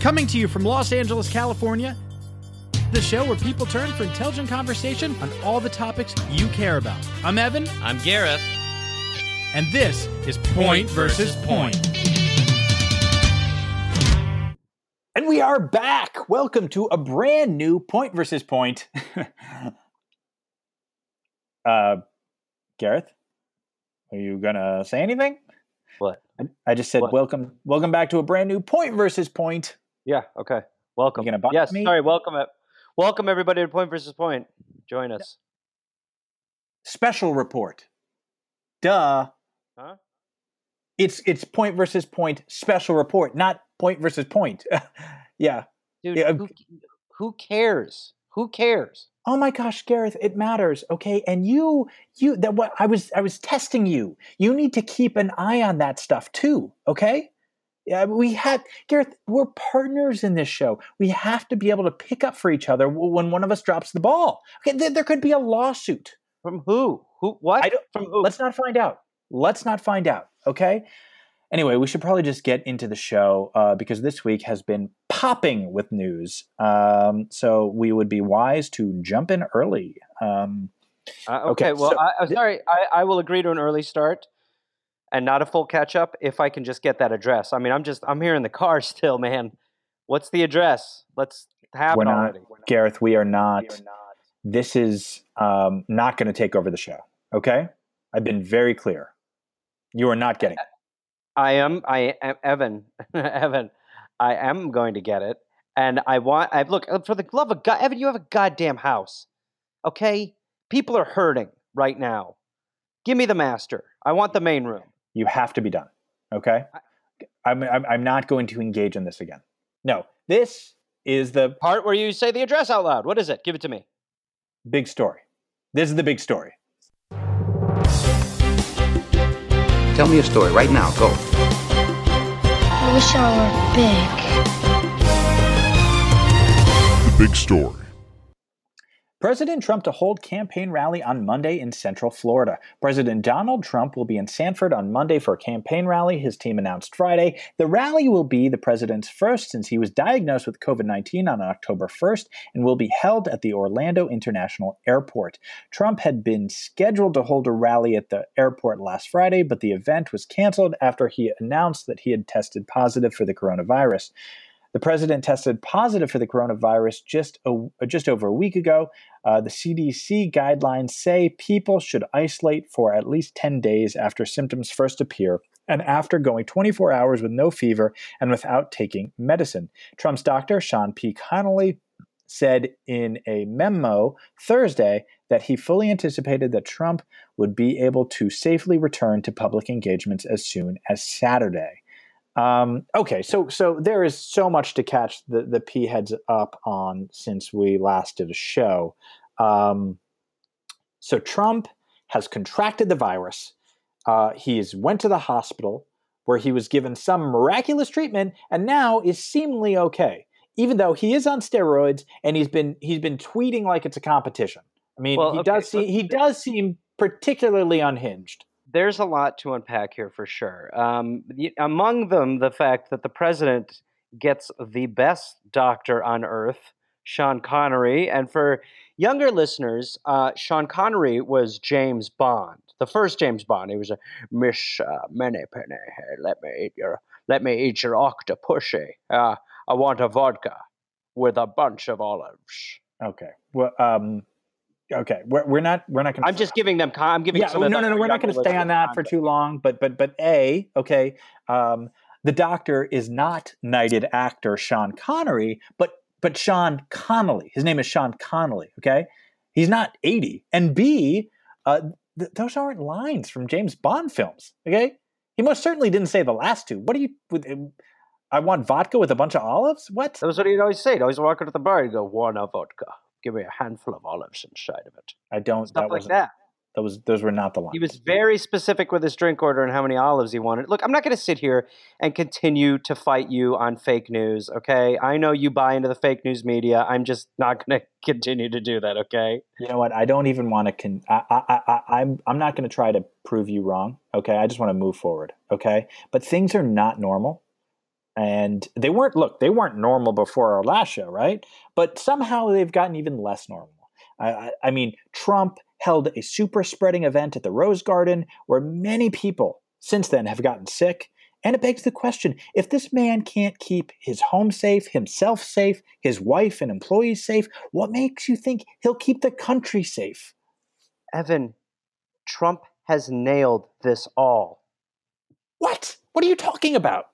Coming to you from Los Angeles, California, the show where people turn for intelligent conversation on all the topics you care about. I'm Evan, I'm Gareth. and this is Point versus Point. And we are back. Welcome to a brand new Point versus Point. uh, Gareth, are you gonna say anything? What? I, I just said What? welcome. Welcome back to a brand new Point versus Point. Yeah. Okay. Welcome. gonna bother yes. me? Sorry. Welcome. Welcome everybody to Point versus Point. Join us. Special report. Duh. Huh? It's it's point versus point special report, not point versus point. yeah. Dude, Yeah, who, who cares? Who cares? Oh my gosh, Gareth, it matters, okay? And you you that what I was I was testing you. You need to keep an eye on that stuff too, okay? Yeah, we had Gareth, we're partners in this show. We have to be able to pick up for each other when one of us drops the ball. Okay, there, there could be a lawsuit. From who? Who? What? I don't- From who? Let's not find out. Let's not find out. Okay. Anyway, we should probably just get into the show uh, because this week has been popping with news. Um, so we would be wise to jump in early. Um, Uh, okay, okay. Well, so I, I'm thi- sorry. I, I will agree to an early start and not a full catch up if I can just get that address. I mean, I'm just I'm here in the car still, man. What's the address? Let's have We're it not- already. Gareth, we are not. This is um, not going to take over the show. Okay. I've been very clear. You are not getting. it. I am. I am Evan. Evan. I am going to get it, and I want. I look uh, for the love of God, Evan. You have a goddamn house, okay? People are hurting right now. Give me the master. I want the main room. You have to be done. Okay. I'm, I'm, I'm not going to engage in this again. No, this is the Part where you say the address out loud. What is it? Give it to me. big story. This is the big story. Tell me a story right now. Go. I wish I were big. The big story. President Trump to hold campaign rally on Monday in Central Florida. President Donald Trump will be in Sanford on Monday for a campaign rally, his team announced Friday. The rally will be the president's first since he was diagnosed with COVID 19 on October 1st and will be held at the Orlando International Airport. Trump had been scheduled to hold a rally at the airport last Friday, but the event was canceled after he announced that he had tested positive for the coronavirus. The president tested positive for the coronavirus just a, just over a week ago. Uh, the CDC guidelines say people should isolate for at least 10 days after symptoms first appear and after going 24 hours with no fever and without taking medicine. Trump's doctor, Sean P. Connolly, said in a memo Thursday that he fully anticipated that Trump would be able to safely return to public engagements as soon as Saturday. Um, okay, so so there is so much to catch the the p heads up on since we last did a show. Um, so Trump has contracted the virus. Uh, he's went to the hospital where he was given some miraculous treatment and now is seemingly okay. Even though he is on steroids and he's been he's been tweeting like it's a competition. I mean, Well, he okay, does see, he does seem particularly unhinged. There's a lot to unpack here for sure. Um, among them, the fact that the president gets the best doctor on earth, Sean Connery. And for younger listeners, uh, Sean Connery was James Bond, the first James Bond. He was a Miss uh. Hey, let me eat your let me eat your octopushy. Uh, I want a vodka with a bunch of olives. Okay. Well, um, okay. We're, we're not we're not going. I'm just giving them. I'm giving. yeah. some No, no, no. We're not going to stay on that for too long. But but but a okay. Um, the doctor is not knighted actor Sean Connery, but but Sean Connolly. His name is Sean Connolly. Okay. He's not 80. And B, uh, th- those aren't lines from James Bond films. Okay. He most certainly didn't say the last two. What do you? With, I want vodka with a bunch of olives. What? That was what he'd always say. He'd always walk into the bar and go, one of vodka. Give me a handful of olives inside of it. I don't. Stuff that like that. That was those were not the lines. He was very specific with his drink order and how many olives he wanted. Look, I'm not going to sit here and continue to fight you on fake news, okay? I know you buy into the fake news media. I'm just not going to continue to do that, okay? You know what? I don't even want to. Con- I, I, I, I'm, I'm not going to try to prove you wrong. Okay, I just want to move forward. Okay, but things are not normal. And they weren't look they weren't normal before our last show right? But somehow they've gotten even less normal. I, I, I mean trump held a super spreading event at the rose garden where many people since then have gotten sick. And it begs the question if this man can't keep his home safe himself safe his wife and employees safe what makes you think he'll keep the country safe? Evan, Trump has nailed this all. what? What are you talking about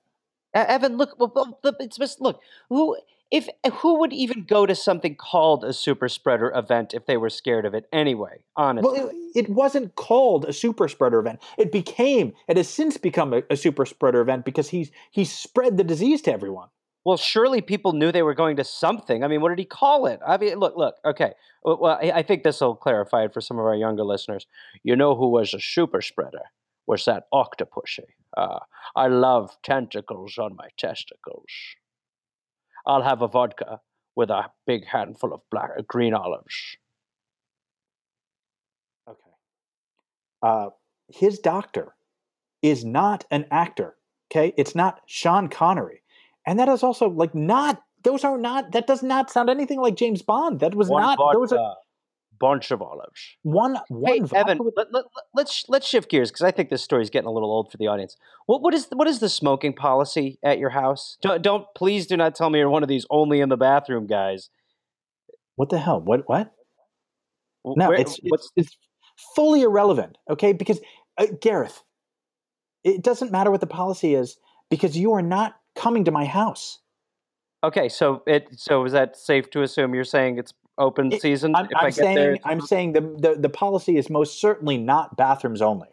Evan, look, well, it's just look. Who if who would even go to something called a super spreader event if they were scared of it anyway? Honestly, Well, it, it wasn't called a super spreader event. It became, it has since become a, a super spreader event because he's he spread the disease to everyone. Well, surely people knew they were going to something. I mean, what did he call it? I mean, look, look. Okay, well, I I think this will clarify it for some of our younger listeners. You know who was a super spreader? Was that Octopussy? Uh, I love tentacles on my testicles. I'll have a vodka with a big handful of black green olives. Okay. Uh, his doctor is not an actor. Okay, it's not Sean Connery, and that is also like not. Those are not. That does not sound anything like James Bond. That was One not. vodka, Those are bunch of olives. one one. Hey, Evan, with- let, let, let's let's shift gears because I think this story's getting a little old for the audience. What what is what is the smoking policy at your house? Don't, don't please do not tell me you're one of these only in the bathroom guys. what the hell? What what? No, where- it's, what's it's it's fully irrelevant. Okay, because uh, Gareth, it doesn't matter what the policy is because you are not coming to my house. okay. So it so is that safe to assume you're saying it's open It- season? I'm, if I I'm get saying there, I'm saying the, the the policy is most certainly not bathrooms only.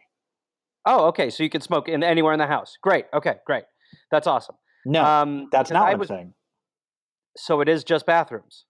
oh, okay. So you can smoke in anywhere in the house. Great. Okay, great. That's awesome. No, um, that's not I what I'm was- saying. So it is just bathrooms.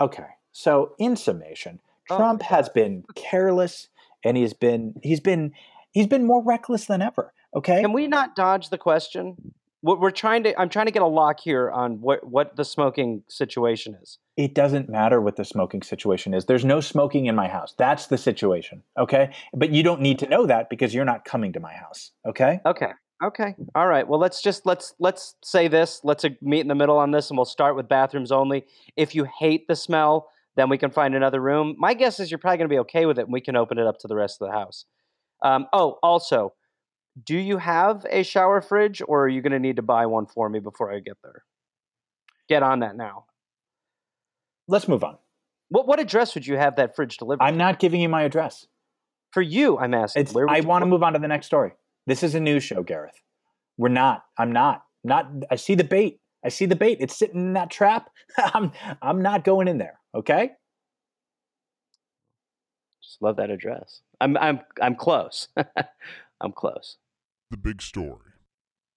Okay, so in summation, Oh Trump my has been careless, and he's been he's been he's been more reckless than ever. Okay, Can we not dodge the question? What we're trying to I'm trying to get a lock here on what what the smoking situation is. it doesn't matter what the smoking situation is. There's no smoking in my house. That's the situation. Okay. But you don't need to know that because you're not coming to my house. Okay. Okay. Okay. All right. Well, let's just let's let's say this. Let's uh, meet in the middle on this, and we'll start with bathrooms only. If you hate the smell, then we can find another room. My guess is you're probably going to be okay with it, and we can open it up to the rest of the house. Um, oh, also, do you have a shower fridge, or are you going to need to buy one for me before I get there? Get on that now. Let's move on. What what address would you have that fridge delivered? I'm not giving you my address. for you. I'm asking. It's, I want to move on to the next story. This is a news show, Gareth. We're not. I'm not. Not. I see the bait. I see the bait. It's sitting in that trap. I'm. I'm not going in there. Okay. Just love that address. I'm I'm I'm close. I'm close. The big story.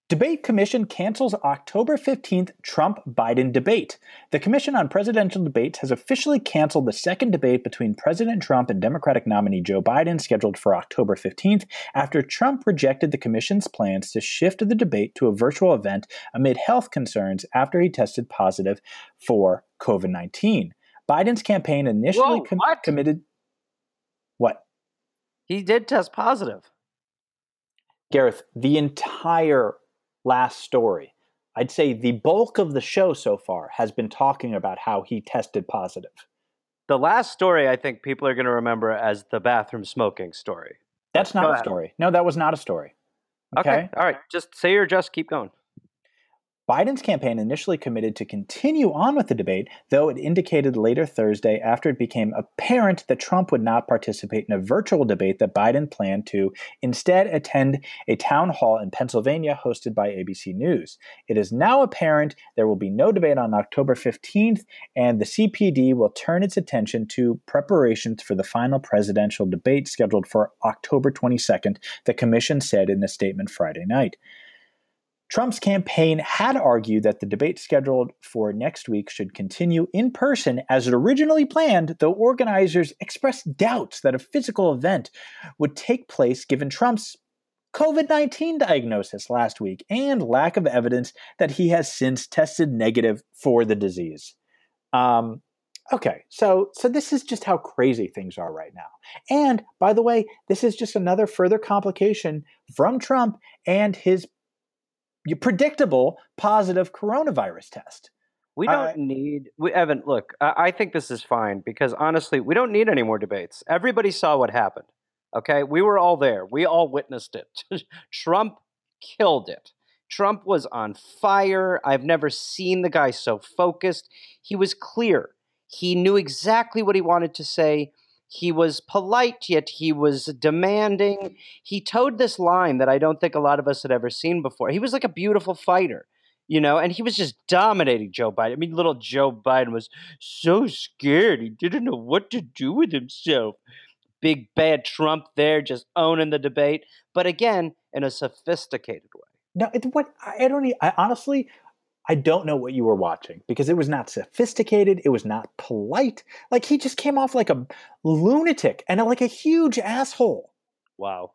Debate Commission cancels October 15th Trump Biden debate. The Commission on Presidential Debates has officially canceled the second debate between President Trump and Democratic nominee Joe Biden, scheduled for October 15th, after Trump rejected the Commission's plans to shift the debate to a virtual event amid health concerns after he tested positive for COVID 19. Biden's campaign initially Whoa, com- what? committed. What? He did test positive. Gareth, the entire last story, I'd say the bulk of the show so far has been talking about how he tested positive. The last story I think people are going to remember as the bathroom smoking story. That's Go not a ahead. story. No, that was not a story. Okay. All right. Just say your just Keep going. Biden's campaign initially committed to continue on with the debate, though it indicated later Thursday after it became apparent that Trump would not participate in a virtual debate that Biden planned to instead attend a town hall in Pennsylvania hosted by ABC News. It is now apparent there will be no debate on October 15th, and the CPD will turn its attention to preparations for the final presidential debate scheduled for October 22nd, the commission said in a statement Friday night. Trump's campaign had argued that the debate scheduled for next week should continue in person as it originally planned, though organizers expressed doubts that a physical event would take place given Trump's COVID 19 diagnosis last week and lack of evidence that he has since tested negative for the disease. Um, okay, so so this is just how crazy things are right now. And by the way, this is just another further complication from Trump and his predictable positive coronavirus test. We don't I- need, we, Evan, look, I, I think this is fine because honestly, we don't need any more debates. Everybody saw what happened. Okay. We were all there. We all witnessed it. Trump killed it. Trump was on fire. I've never seen the guy so focused. He was clear. He knew exactly what he wanted to say. He was polite, yet he was demanding. He toed this line that I don't think a lot of us had ever seen before. He was like a beautiful fighter you know, and he was just dominating Joe Biden. I mean, little Joe Biden was so scared. He didn't know what to do with himself. Big bad Trump there just owning the debate, but again, in a sophisticated way. No, it, what I don't. I honestly, I don't know what you were watching because it was not sophisticated. It was not polite. Like he just came off like a lunatic and like a huge asshole. Wow.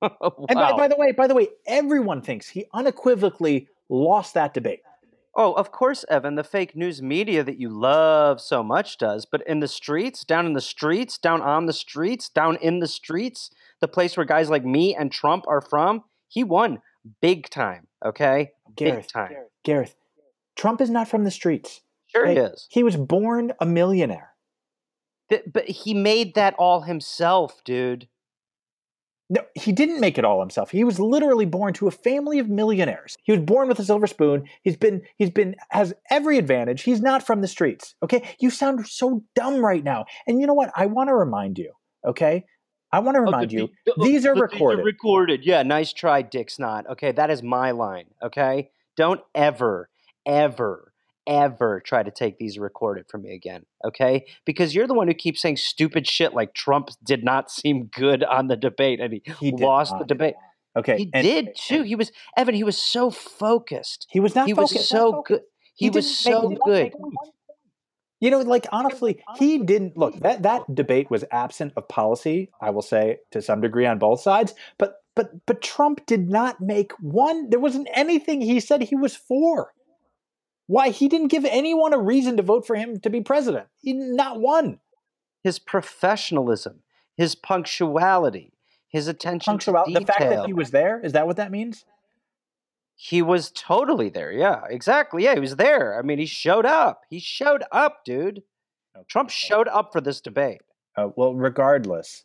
wow. And by, by the way, by the way, everyone thinks he unequivocally lost that debate. oh, of course, Evan, the fake news media that you love so much does, but in the streets, down in the streets, down on the streets, down in the streets, the place where guys like me and Trump are from, he won big time, okay? Big Gareth. Gareth, Trump is not from the streets. Sure he is. He was born a millionaire. Th- but he made that all himself, dude. No, he didn't make it all himself. He was literally born to a family of millionaires. He was born with a silver spoon. He's been he's been has every advantage. He's not from the streets. Okay? You sound so dumb right now. And you know what? I want to remind you, okay? I want to oh, remind you, oh, oh, these are recorded. Are recorded. Yeah, nice try, Dick's not. Okay, that is my line. Okay, don't ever, ever, ever try to take these recorded from me again. Okay, because you're the one who keeps saying stupid shit like Trump did not seem good on the debate and he, He lost the debate. Okay. He and did too. He was Evan. He was so focused. He was not He was focused. so good. He, was didn't make so good. You know, like honestly, he didn't look that that debate was absent of policy. I will say to some degree on both sides, but but but Trump did not make one. There wasn't anything he said he was for. Why he didn't give anyone a reason to vote for him to be president? He, not one. His professionalism, his punctuality, his attention to The fact that he was there is that what that means? He was totally there. Yeah, exactly. Yeah, he was there. I mean, he showed up. He showed up, dude. Trump showed up for this debate. Uh, well, regardless,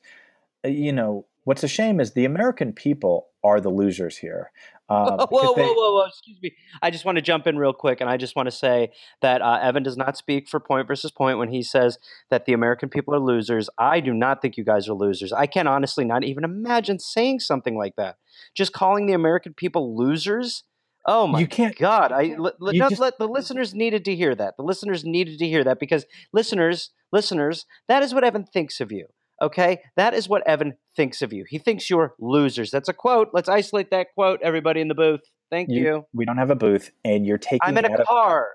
uh, you know what's a shame is the American people are the losers here. Uh, whoa, whoa, they- whoa, whoa! Excuse me. I just want to jump in real quick, and I just want to say that uh, Evan does not speak for Point versus Point when he says that the American people are losers. I do not think you guys are losers. I can honestly not even imagine saying something like that. Just calling the American people losers. Oh my You can't- God! I let, let- you no, just- let- the listeners needed to hear that. The listeners needed to hear that because listeners, listeners, that is what Evan thinks of you. Okay, that is what Evan thinks of you. He thinks you're losers. That's a quote. Let's isolate that quote. Everybody in the booth. Thank you. You- we don't have a booth, and you're taking I'm in me out a of, car.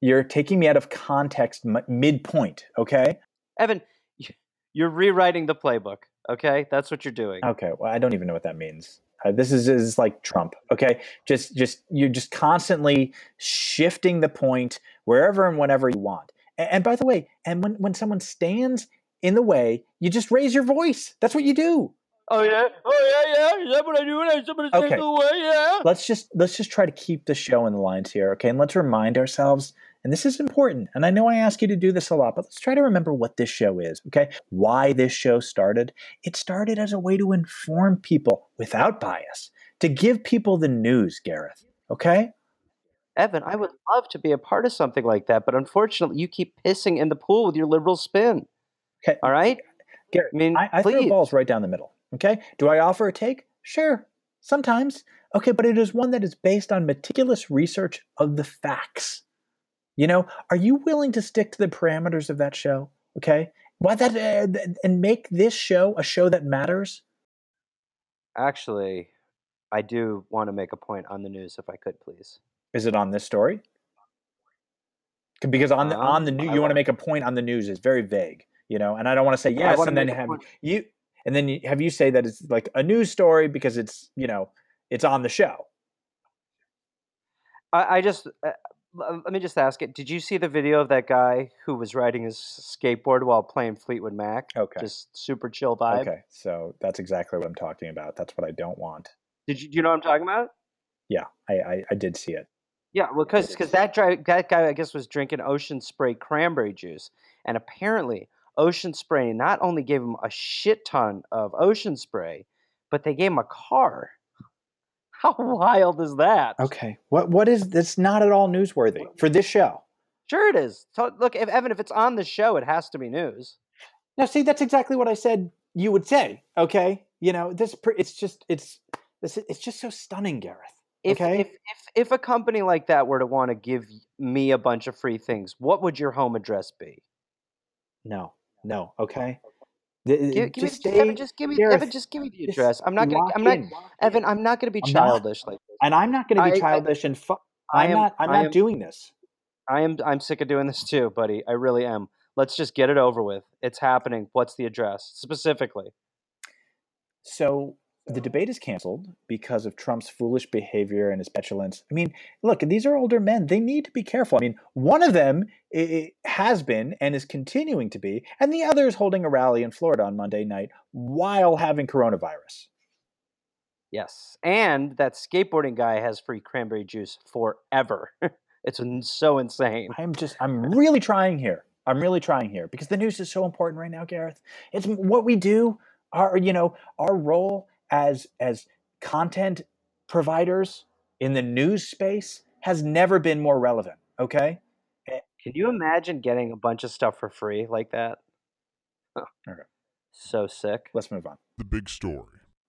you're taking me out of context m- midpoint. Okay. Evan, you're rewriting the playbook. Okay, that's what you're doing. Okay. Well, I don't even know what that means. Uh, this is, is like Trump. Okay. Just just you're just constantly shifting the point wherever and whenever you want. And, and by the way, and when when someone stands in the way, you just raise your voice. That's what you do. Oh yeah, oh yeah, yeah. Is that what I do when I somebody Okay. stands away? Yeah. let's just let's just try to keep the show in the lines here okay and let's remind ourselves and this is important and i know i ask you to do this a lot but let's try to remember what this show is okay why this show started it started as a way to inform people without bias to give people the news gareth okay Evan, I would love to be a part of something like that, but unfortunately, you keep pissing in the pool with your liberal spin. Okay. All right. gareth I mean, I, I throw balls right down the middle okay? Do i offer a take? Sure sometimes. Okay but it is one that is based on meticulous research of the facts. You know are you willing to stick to the parameters of that show okay? Why that uh, and make this show a show that matters? Actually, I do want to make a point on the news, if I could, please. is it on this story? Because on the Um, on the news you want to make a point on the news is very vague you know and i don't want to say yes and then have point. you and then you, have you say that it's like a news story because it's you know it's on the show I, I just uh, let me just ask it. Did you see the video of that guy who was riding his skateboard while playing Fleetwood Mac? okay Just super chill vibe. Okay, so that's exactly what I'm talking about. That's what I don't want. Did you do you know what I'm talking about? Yeah, I, I, I did see it. Yeah, well, because that, that guy, I guess, was drinking Ocean Spray cranberry juice. And apparently, Ocean Spray not only gave him a shit ton of Ocean Spray, but they gave him a car. How wild is that? Okay, what what is that's not at all newsworthy for this show? Sure, it is. So, look, if Evan, if it's on the show, it has to be news. Now, see, that's exactly what I said you would say. Okay, you know, this it's just it's this it's just so stunning, Gareth. If, Okay. if, if, if a company like that were to want to give me a bunch of free things, what would your home address be? No, no, okay. The- uh, Give, give just me, stay, Evan, just give me, Evan, just give me the address. I'm not gonna, I'm not, in. Evan, I'm not gonna be I'm not. childish like this. and I'm not going to be I- childish and fu- I I'm am- not. I'm not am- doing this. I am, I'm sick of doing this too, buddy. I really am. Let's just get it over with. It's happening. What's the address specifically? So the debate is canceled because of Trump's foolish behavior and his petulance. I mean, look, these are older men. They need to be careful. I mean, one of them has been and is continuing to be, and the other is holding a rally in Florida on Monday night while having coronavirus. Yes, and that skateboarding guy has free cranberry juice forever. it's so insane. I'm just, I'm really trying here. I'm really trying here because the news is so important right now, Gareth. It's what we do. Our, you know, our role as as content providers in the news space has never been more relevant. Okay. Eh, can you imagine getting a bunch of stuff for free like that? Huh. Okay. So sick. Let's move on. The big story.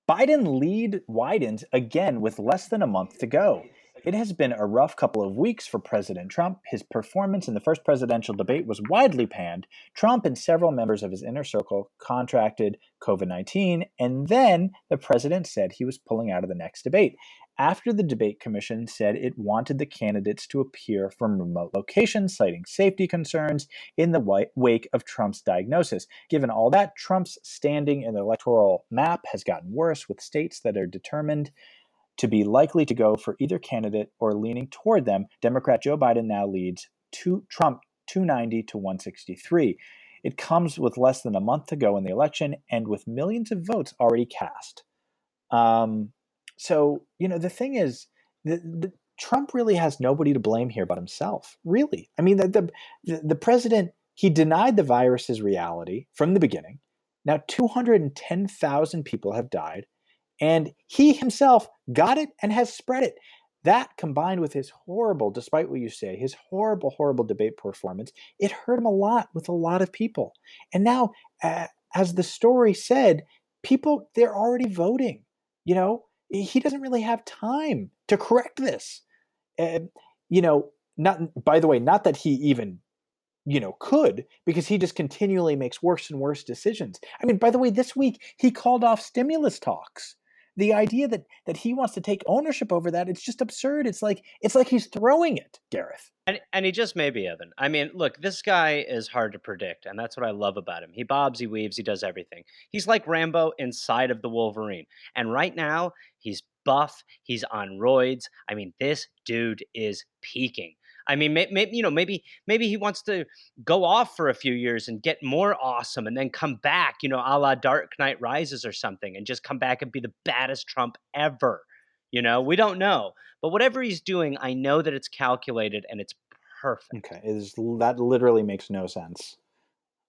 Biden lead widens again with less than a month to go. It has been a rough couple of weeks for President Trump. His performance in the first presidential debate was widely panned. Trump and several members of his inner circle contracted COVID 19, and then the president said he was pulling out of the next debate. After the debate commission said it wanted the candidates to appear from remote locations, citing safety concerns in the wake of Trump's diagnosis. Given all that, Trump's standing in the electoral map has gotten worse, with states that are determined to be likely to go for either candidate or leaning toward them. Democrat Joe Biden now leads two, Trump 290 to 163. It comes with less than a month to go in the election and with millions of votes already cast. Um, so, you know, the thing is, the, the, Trump really has nobody to blame here but himself. Really, I mean, the, the the president he denied the virus's reality from the beginning. Now, two hundred and ten thousand people have died, and he himself got it and has spread it. That combined with his horrible, despite what you say, his horrible, horrible debate performance, it hurt him a lot with a lot of people. And now, uh, as the story said, people they're already voting. You know, he doesn't really have time to correct this. You know, not by the way, not that he even you know could because he just continually makes worse and worse decisions. I mean, by the way, this week he called off stimulus talks. The idea that that he wants to take ownership over that, it's just absurd. It's like it's like he's throwing it, Gareth. And, and he just may be, Evan. I mean, look, this guy is hard to predict, and that's what I love about him. He bobs, he weaves, he does everything. He's like Rambo inside of the Wolverine. And right now, he's buff, he's on roids. I mean, this dude is peaking. I mean, maybe you know, maybe maybe he wants to go off for a few years and get more awesome, and then come back, you know, a la Dark Knight Rises or something, and just come back and be the baddest Trump ever. You know, we don't know, but whatever he's doing, I know that it's calculated and it's perfect. Okay, is, that literally makes no sense.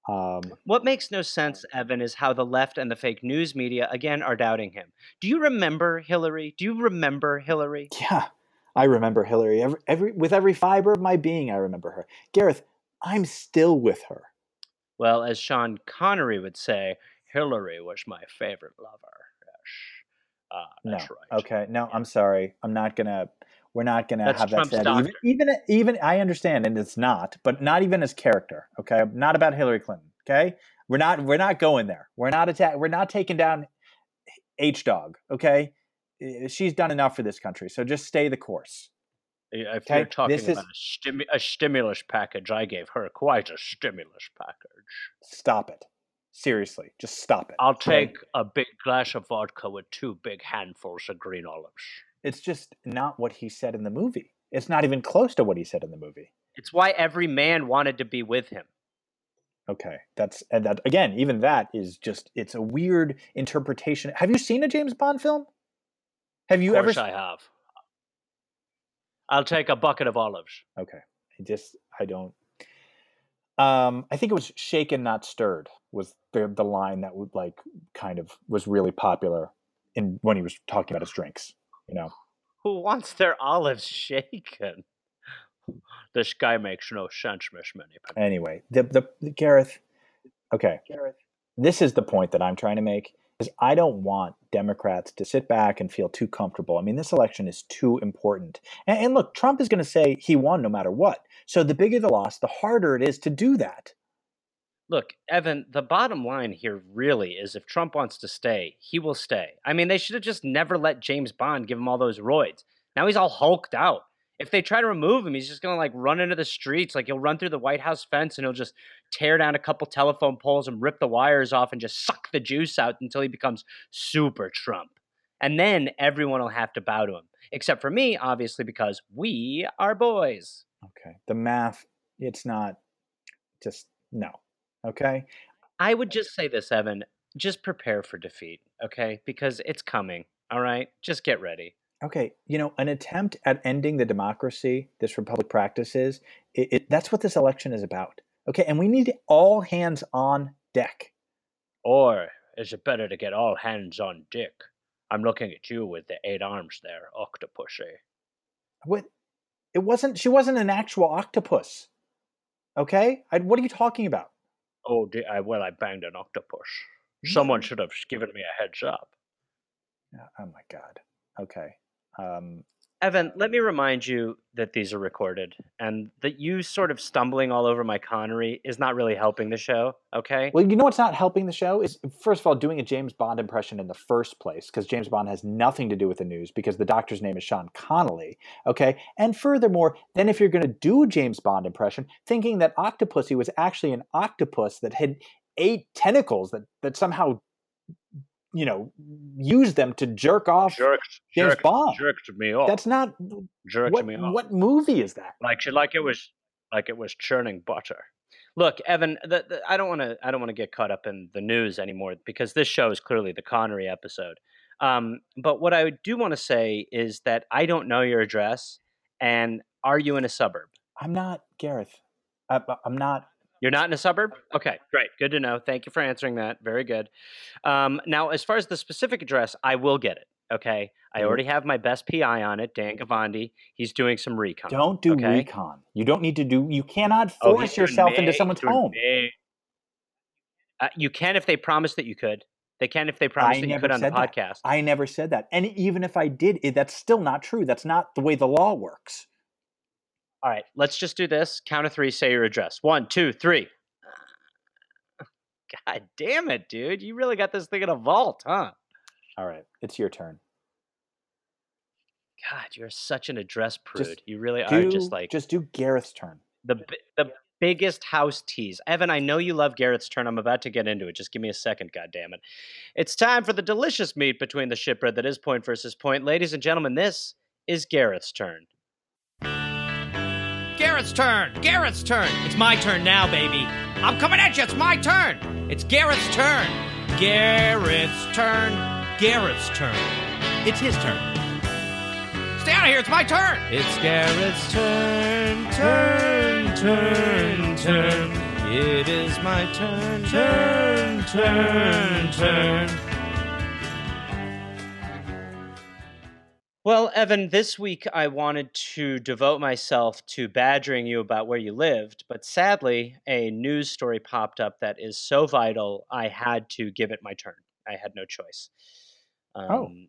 Um, What makes no sense, Evan, is how the left and the fake news media again are doubting him. Do you remember Hillary? Do you remember Hillary? yeah, I remember Hillary. Every, every with every fiber of my being, I remember her. Gareth, I'm still with her. Well, as Sean Connery would say, Hillary was my favorite lover. Yes. Uh, No, right. okay, no, I'm sorry. I'm not gonna. We're not gonna That's have that Trump's said. Even, doctor. even, even I understand, and it's not, but not even as character. Okay, not about Hillary Clinton. Okay, we're not. We're not going there. We're not attack. We're not taking down H dog. Okay, Eh, she's done enough for this country. So just stay the course. If Okay, you're talking this is- about a, stimu- a stimulus package, I gave her quite a stimulus package. Stop it. Seriously, just stop it. I'll okay? take a big glass of vodka with two big handfuls of green olives. It's just not what he said in the movie. It's not even close to what he said in the movie. It's why every man wanted to be with him. Okay, that's and that again. Even that is just it's a weird interpretation. Have you seen a James Bond film? Have you of ever? course I have. I'll take a bucket of olives. Okay. I just I don't. Um, I think it was shaken, not stirred, was the the line that would like kind of was really popular in when he was talking about his drinks. You know. Who wants their olives shaken? This guy makes no sense, Miss Minniepenny. Anyway, the, the the Gareth. Okay, Gareth. This is the point that I'm trying to make. Is I don't want Democrats to sit back and feel too comfortable. I mean, this election is too important. And, and look, Trump is going to say he won no matter what. So the bigger the loss, the harder it is to do that. Look, Evan, the bottom line here really is if Trump wants to stay, he will stay. I mean, they should have just never let James Bond give him all those roids. Now he's all hulked out. If they try to remove him, he's just going to like run into the streets. Like he'll run through the White House fence and he'll just tear down a couple telephone poles and rip the wires off and just suck the juice out until he becomes super Trump. And then everyone will have to bow to him, except for me, obviously, because we are boys. Okay. The math, it's not just no. Okay. I would just say this, Evan. Just prepare for defeat, okay? Because it's coming. All right. Just get ready. Okay. You know, an attempt at ending the democracy this republic practices, it, it, that's what this election is about. Okay. And we need all hands on deck. Or is it better to get all hands on dick? I'm looking at you with the eight arms there, Octopussy. What? It wasn't. She wasn't an actual octopus. Okay. I, what are you talking about? Oh, I, well, I banged an octopus. Someone should have given me a heads up. Oh my god. Okay. Um, Evan, let me remind you that these are recorded and that you sort of stumbling all over my Connery is not really helping the show, okay? well, you know what's not helping the show is first of all doing a James Bond impression in the first place because James Bond has nothing to do with the news because the doctor's name is Sean Connolly. Okay, and furthermore, then if you're going to do a James Bond impression, thinking that Octopussy was actually an octopus that had eight tentacles that that somehow you know use them to jerk off jerked, James jerked, Bond. jerked me off. That's not jerked what, me off. what movie is that? like like it was like it was churning butter. Look, Evan, the, the, I don't want to I don't want to get caught up in the news anymore because this show is clearly the Connery episode. Um, but what I do want to say is that I don't know your address, and are you in a suburb? I'm not Gareth. I, I'm not. You're not in a suburb? Okay, great. Good to know. Thank you for answering that. Very good. Um, now, as far as the specific address, I will get it. Okay. I Mhm. already have my best PI on it, Dan Gavandi. He's doing some recon. Don't do okay? recon. You don't need to do. You cannot Oh, force doing yourself into someone's home. Uh, you can if they promise that you could. They can if they promise I that you could on the that. podcast. I never said that. And even if I did, it, that's still not true. That's not the way the law works. All right, let's just do this. Count of three, say your address. One, two, three. God damn it, dude. You really got this thing in a vault, huh? All right, it's your turn. God, you're such an address prude. Just you really Do, are just like just do Gareth's turn. the the biggest house tease. Evan, I know you love Gareth's turn. I'm about to get into it. Just give me a second, God damn it! It's time for the delicious meat between the shipbread that is point versus point. Ladies and gentlemen, this is Gareth's turn. Gareth's turn. Gareth's turn. It's my turn now, baby. I'm coming at you. It's my turn. It's Gareth's turn. Gareth's turn. Gareth's turn. It's his turn. Stay out of here. It's my turn. It's Gareth's turn. Turn, turn, turn. It is my turn. Turn, turn, turn. Well, Evan, this week I wanted to devote myself to badgering you about where you lived, but sadly, a news story popped up that is so vital, I had to give it my turn. I had no choice. Um,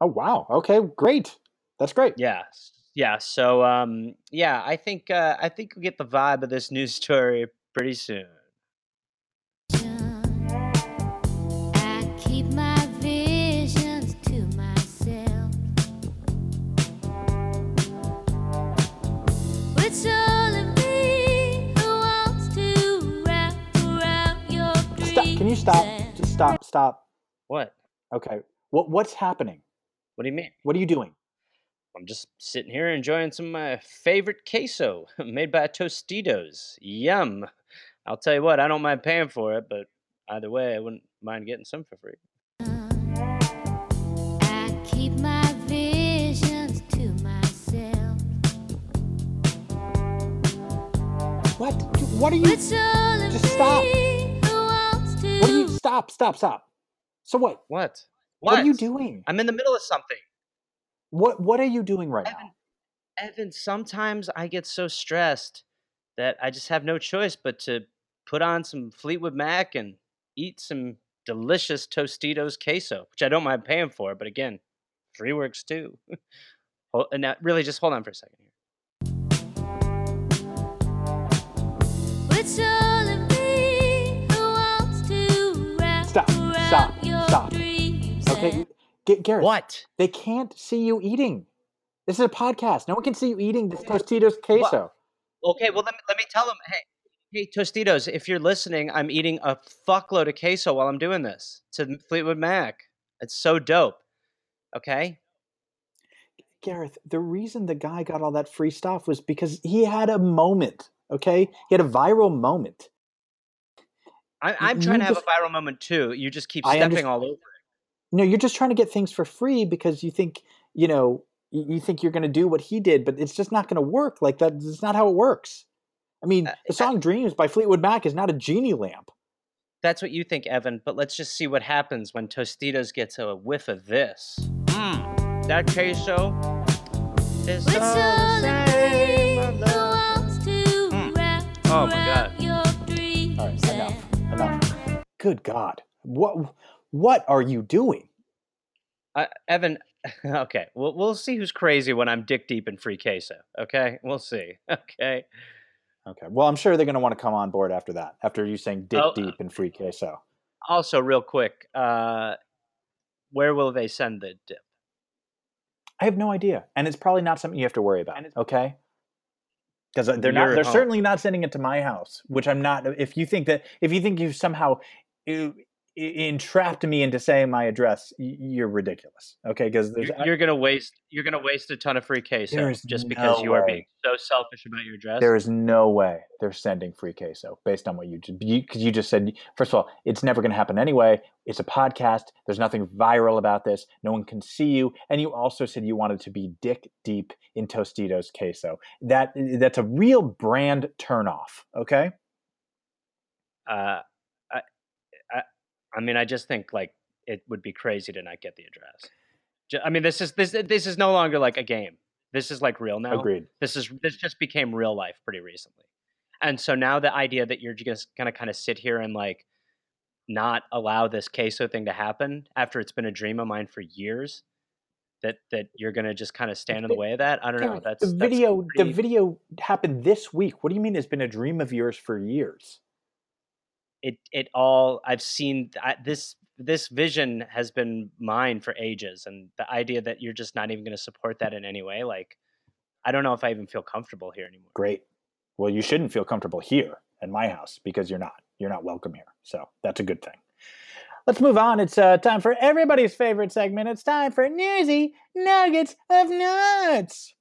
Oh wow. Okay, great. That's great. Yeah, yeah. So, um, yeah, I think uh, I think we get the vibe of this news story pretty soon. stop. Just stop. Stop. What? Okay. What What's happening? What do you mean? What are you doing? I'm just sitting here enjoying some of my favorite queso made by Tostitos. Yum. I'll tell you what, I don't mind paying for it, but either way, I wouldn't mind getting some for free. What? What are you? Just stop. Stop! Stop! Stop! So what? What? What, are you doing? I'm in the middle of something. What What are you doing right now? Evan, Evan, sometimes I get so stressed that I just have no choice but to put on some Fleetwood Mac and eat some delicious Tostitos queso, which I don't mind paying for. But again, free works too. And now, really, just hold on for a second here. Stop, your Okay, and G- Gareth. What? They can't see you eating. This is a podcast. No one can see you eating this Tostitos queso. Okay, well let me let me tell them. Hey, hey, Tostitos, if you're listening, I'm eating a fuckload of queso while I'm doing this to Fleetwood Mac. It's so dope. Okay. Gareth, the reason the guy got all that free stuff was because he had a moment. Okay, he had a viral moment. I, You- I'm trying to have just- a viral moment too. You just keep stepping all over. it. No, you're just trying to get things for free because you think you know you you think you're going to do what he did, but it's just not going to work. Like that. It's not how it works. I mean, Uh, the song "Dreams" by Fleetwood Mac is not a genie lamp. That's what you think, Evan. But let's just see what happens when Tostitos gets a whiff of this. Mmm, that queso is so all the same. I who love wants to Mm. Oh my around God. Good God, what what are you doing? Uh, Evan, okay, we'll we'll see who's crazy when I'm dick deep in free queso. Okay, we'll see. Okay. Okay, well, I'm sure they're going to want to come on board after that. After you saying "dick Oh, deep" in free queso. Also, real quick, uh, where will they send the dip? I have no idea, and it's probably not something you have to worry about. Okay, because they're not, they're home. certainly not sending it to my house, which I'm not. If you think that, if you think you somehow e- entrapped me into saying my address, you're ridiculous. Okay, because You're, you're gonna waste. You're gonna waste a ton of free queso just because no you are being so selfish about your address. there is no way they're sending free queso based on what you just because you, just said. First of all, it's never going to happen anyway. It's a podcast. There's nothing viral about this. No one can see you, and you also said you wanted to be dick deep in Tostitos queso. That that's a real brand turnoff. Okay. uh, I, mean, I just think like it would be crazy to not get the address. I mean, this is this this is no longer like a game. This is like real now. Agreed. This is this just became real life pretty recently, and so now the idea that you're just gonna kind of sit here and like not allow this queso thing to happen after it's been a dream of mine for years. That that you're gonna just kind of stand in the way of that. I don't know. That's the that's video. pretty- The video happened this week. What do you mean? It's been a dream of yours for years. It it all I've seen I, this this vision has been mine for ages, and the idea that you're just not even going to support that in any way, like I don't know if I even feel comfortable here anymore. Great. Well, you shouldn't feel comfortable here in my house because you're not. You're not welcome here. So that's a good thing. Let's move on. It's uh, time for everybody's favorite segment. It's time for Newsy Nuggets of Nuts.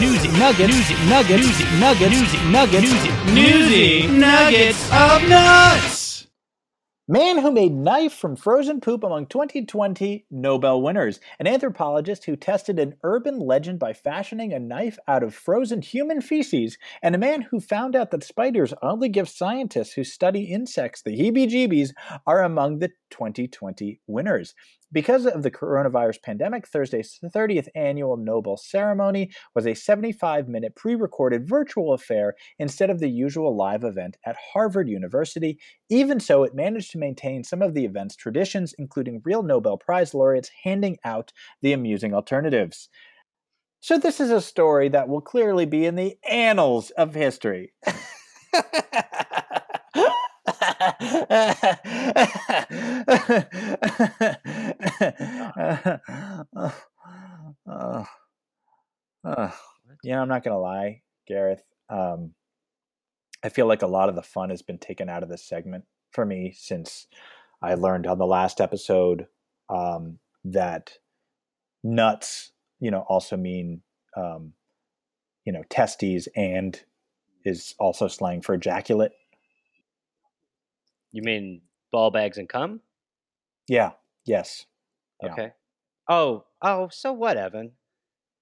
Newsy Nuggets. Newsy Nuggets. Newsy Nuggets. Newsy Nuggets. Newsy Newsy Nuggets of Nuts. Man who made knife from frozen poop among 2020 Nobel winners. An anthropologist who tested an urban legend by fashioning a knife out of frozen human feces, and a man who found out that spiders only give scientists who study insects the heebie jeebies are among the 2020 winners. Because of the coronavirus pandemic, Thursday's 30th annual Nobel ceremony was a 75 minute pre recorded virtual affair instead of the usual live event at Harvard University. Even so, it managed to maintain some of the event's traditions, including real Nobel Prize laureates handing out the amusing alternatives. So, this is a story that will clearly be in the annals of history. Uh, uh, you know, I'm not gonna lie, Gareth. Um, I feel like a lot of the fun has been taken out of this segment for me since I learned on the last episode um, that nuts, you know, also mean, um, you know, testes and is also slang for ejaculate. You mean ball bags and cum? Yeah. Yes. Yeah. Okay. Oh, oh, so what, Evan?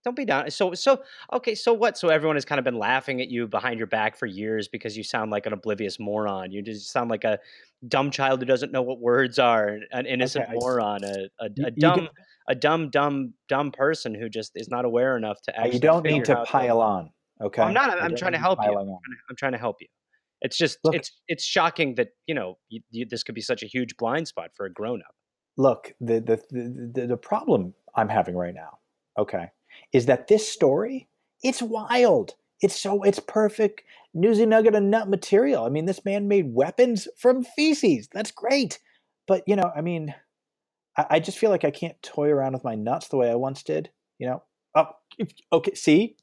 Don't be down. So so okay. So what? So everyone has kind of been laughing at you behind your back for years because you sound like an oblivious moron. You just sound like a dumb child who doesn't know what words are, an innocent Okay, moron, a, a, a dumb get- a dumb dumb dumb person who just is not aware enough to oh, actually. you don't need to pile on. Oh, okay. I'm not. I'm don't trying to help you. I'm trying to, I'm trying to help you. It's just Look- it's it's shocking that you know you, you, this could be such a huge blind spot for a grown up. look the, the the the problem i'm having right now okay is that this story it's wild. It's so it's perfect newsy nugget and nut material. I mean this man made weapons from feces. That's great. But you know i mean i, I just feel like i can't toy around with my nuts the way i once did you know? Oh okay see?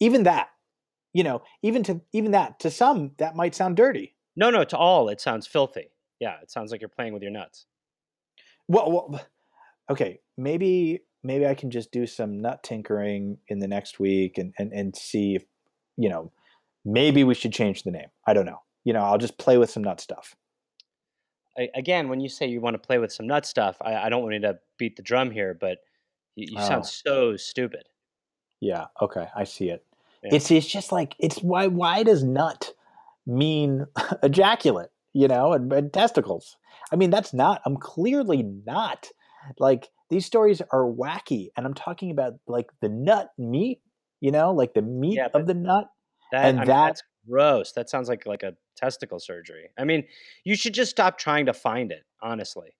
Even that you know even to even that to some that might sound dirty No, no. To all, it sounds filthy. Yeah, it sounds like you're playing with your nuts. Well, well, okay, maybe maybe I can just do some nut tinkering in the next week and and and see if you know maybe we should change the name. I don't know. You know, I'll just play with some nut stuff. I, again, when you say you want to play with some nut stuff, I, I don't want you to beat the drum here, but you, you Oh. sound so stupid. Yeah. Okay, I see it. Yeah. It's it's just like it's why why does nut mean ejaculate? You know, and, and testicles. I mean, that's not. I'm clearly not. Like these stories are wacky, and I'm talking about like the nut meat. You know, like the meat Yeah, of the nut. That, And I mean, that- that's gross. That sounds like like a testicle surgery. I mean, you should just stop trying to find it. Honestly,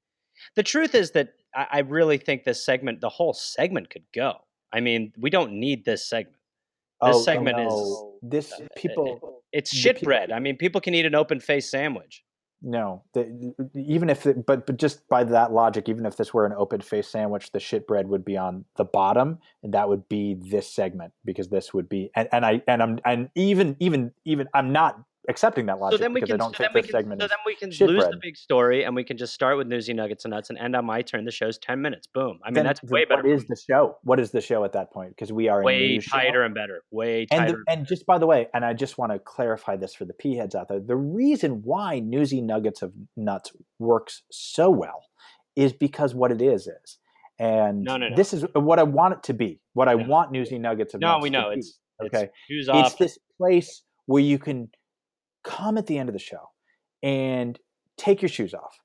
the truth is that I, I really think this segment, the whole segment, could go. I mean, we don't need this segment. This segment is- Oh, this uh, people It's shit peop- bread. I mean, people can eat an open face sandwich. no the, even if it, but but just by that logic even if this were an open face sandwich the shit bread would be on the bottom and that would be this segment because this would be and, and I and I'm and even even even I'm not accepting that logic so then we because can, I don't so then think we this can, segment so then we can lose the big story and we can just start with newsy nuggets and nuts and end on my turn. The show's ten minutes. Boom. I mean, then- that's way better. What is the show? What is the show at that point? Because we are a way news show. tighter and better. Way And, tighter. the, and just by the way, and I just want to clarify this for the p heads out there: the reason why Newsy Nuggets of Nuts works so well is because what it is is, and No, no, no. this is what I want it to be. What I want Newsy Nuggets of no, Nuts we to know be, it's okay. It's It's this place where you can come at the end of the show and take your shoes off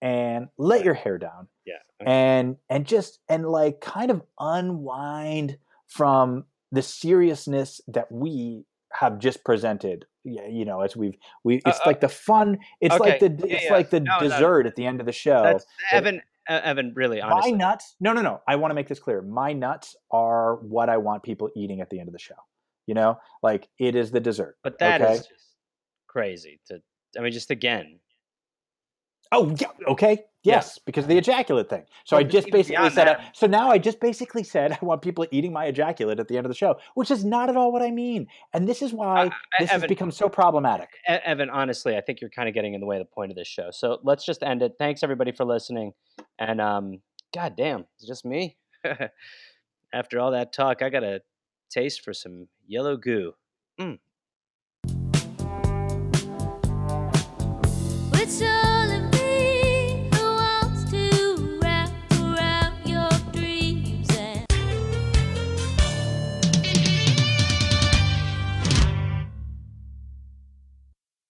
and let your hair down yeah. and and just and like kind of unwind from the seriousness that we have just presented yeah, you know as we've we Uh, it's uh, like the fun it's like the it's yeah. like the No, no. dessert at the end of the show That's that- Evan. Uh, Evan, really, my honestly. nuts no no no i want to make this clear my nuts are what i want people eating at the end of the show you know like it is the dessert But that is okay? just crazy. To I mean, just again. Oh, yeah, okay. Yeah. Yes, because of the ejaculate thing. So Well, I just basically said, that- so now I just basically said I want people eating my ejaculate at the end of the show, which is not at all what I mean. And this is why I- this has become so problematic. Evan, honestly, I think you're kind of getting in the way of the point of this show. So let's just end it. Thanks everybody for listening. And um, god damn, it's just me. After all that talk, I got a taste for some yellow goo. Mm.